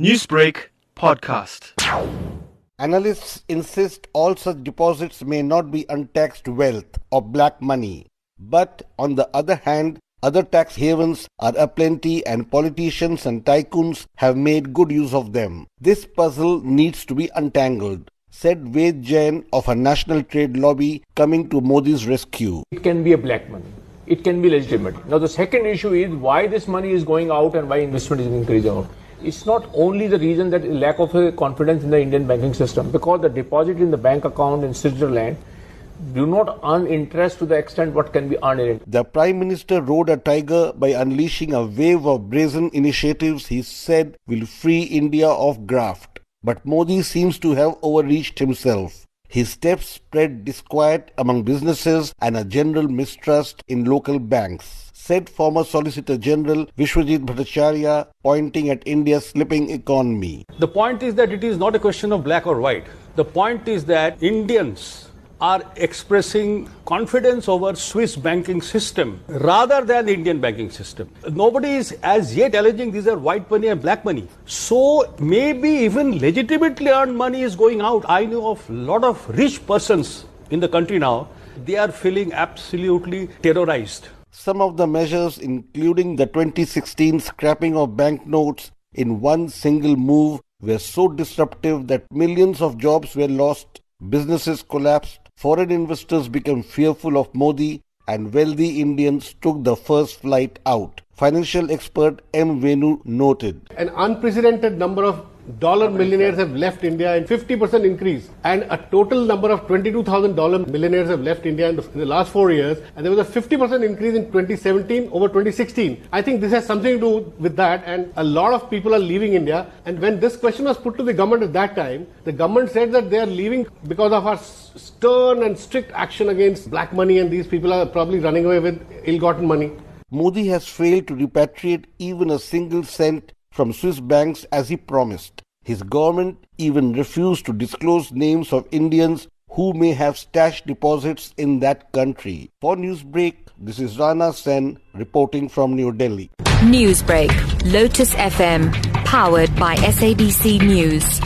Newsbreak podcast. Analysts insist all such deposits may not be untaxed wealth or black money. But on the other hand, other tax havens are aplenty and politicians and tycoons have made good use of them. This puzzle needs to be untangled, said Ved Jain of a national trade lobby coming to Modi's rescue. It can be a black money. It can be legitimate. Now the second issue is why this money is going out and why investment is increasing out it's not only the reason that lack of confidence in the Indian banking system, because the deposit in the bank account in Switzerland do not earn interest to the extent what can be earned in. The Prime Minister rode a tiger by unleashing a wave of brazen initiatives he said will free India of graft. But Modi seems to have overreached himself. His steps spread disquiet among businesses and a general mistrust in local banks said former Solicitor General Vishwajit Bhattacharya, pointing at India's slipping economy. The point is that it is not a question of black or white. The point is that Indians are expressing confidence over Swiss banking system rather than Indian banking system. Nobody is as yet alleging these are white money and black money. So maybe even legitimately earned money is going out. I know of a lot of rich persons in the country now. They are feeling absolutely terrorized. Some of the measures, including the 2016 scrapping of banknotes in one single move, were so disruptive that millions of jobs were lost, businesses collapsed, foreign investors became fearful of Modi, and wealthy Indians took the first flight out. Financial expert M. Venu noted. An unprecedented number of dollar millionaires have left India in 50% increase. And a total number of 22,000 dollar millionaires have left India in the, in the, last four years. And there was a 50% increase in 2017 over 2016. I think this has something to do with that. And a lot of people are leaving India. And when this question was put to the government at that time, the government said that they are leaving because of our stern and strict action against black money. And these people are probably running away with ill-gotten money. Modi has failed to repatriate even a single cent from Swiss banks as he promised. His government even refused to disclose names of Indians who may have stashed deposits in that country. For Newsbreak, this is Rana Sen reporting from New Delhi. Newsbreak, Lotus FM, powered by SABC News.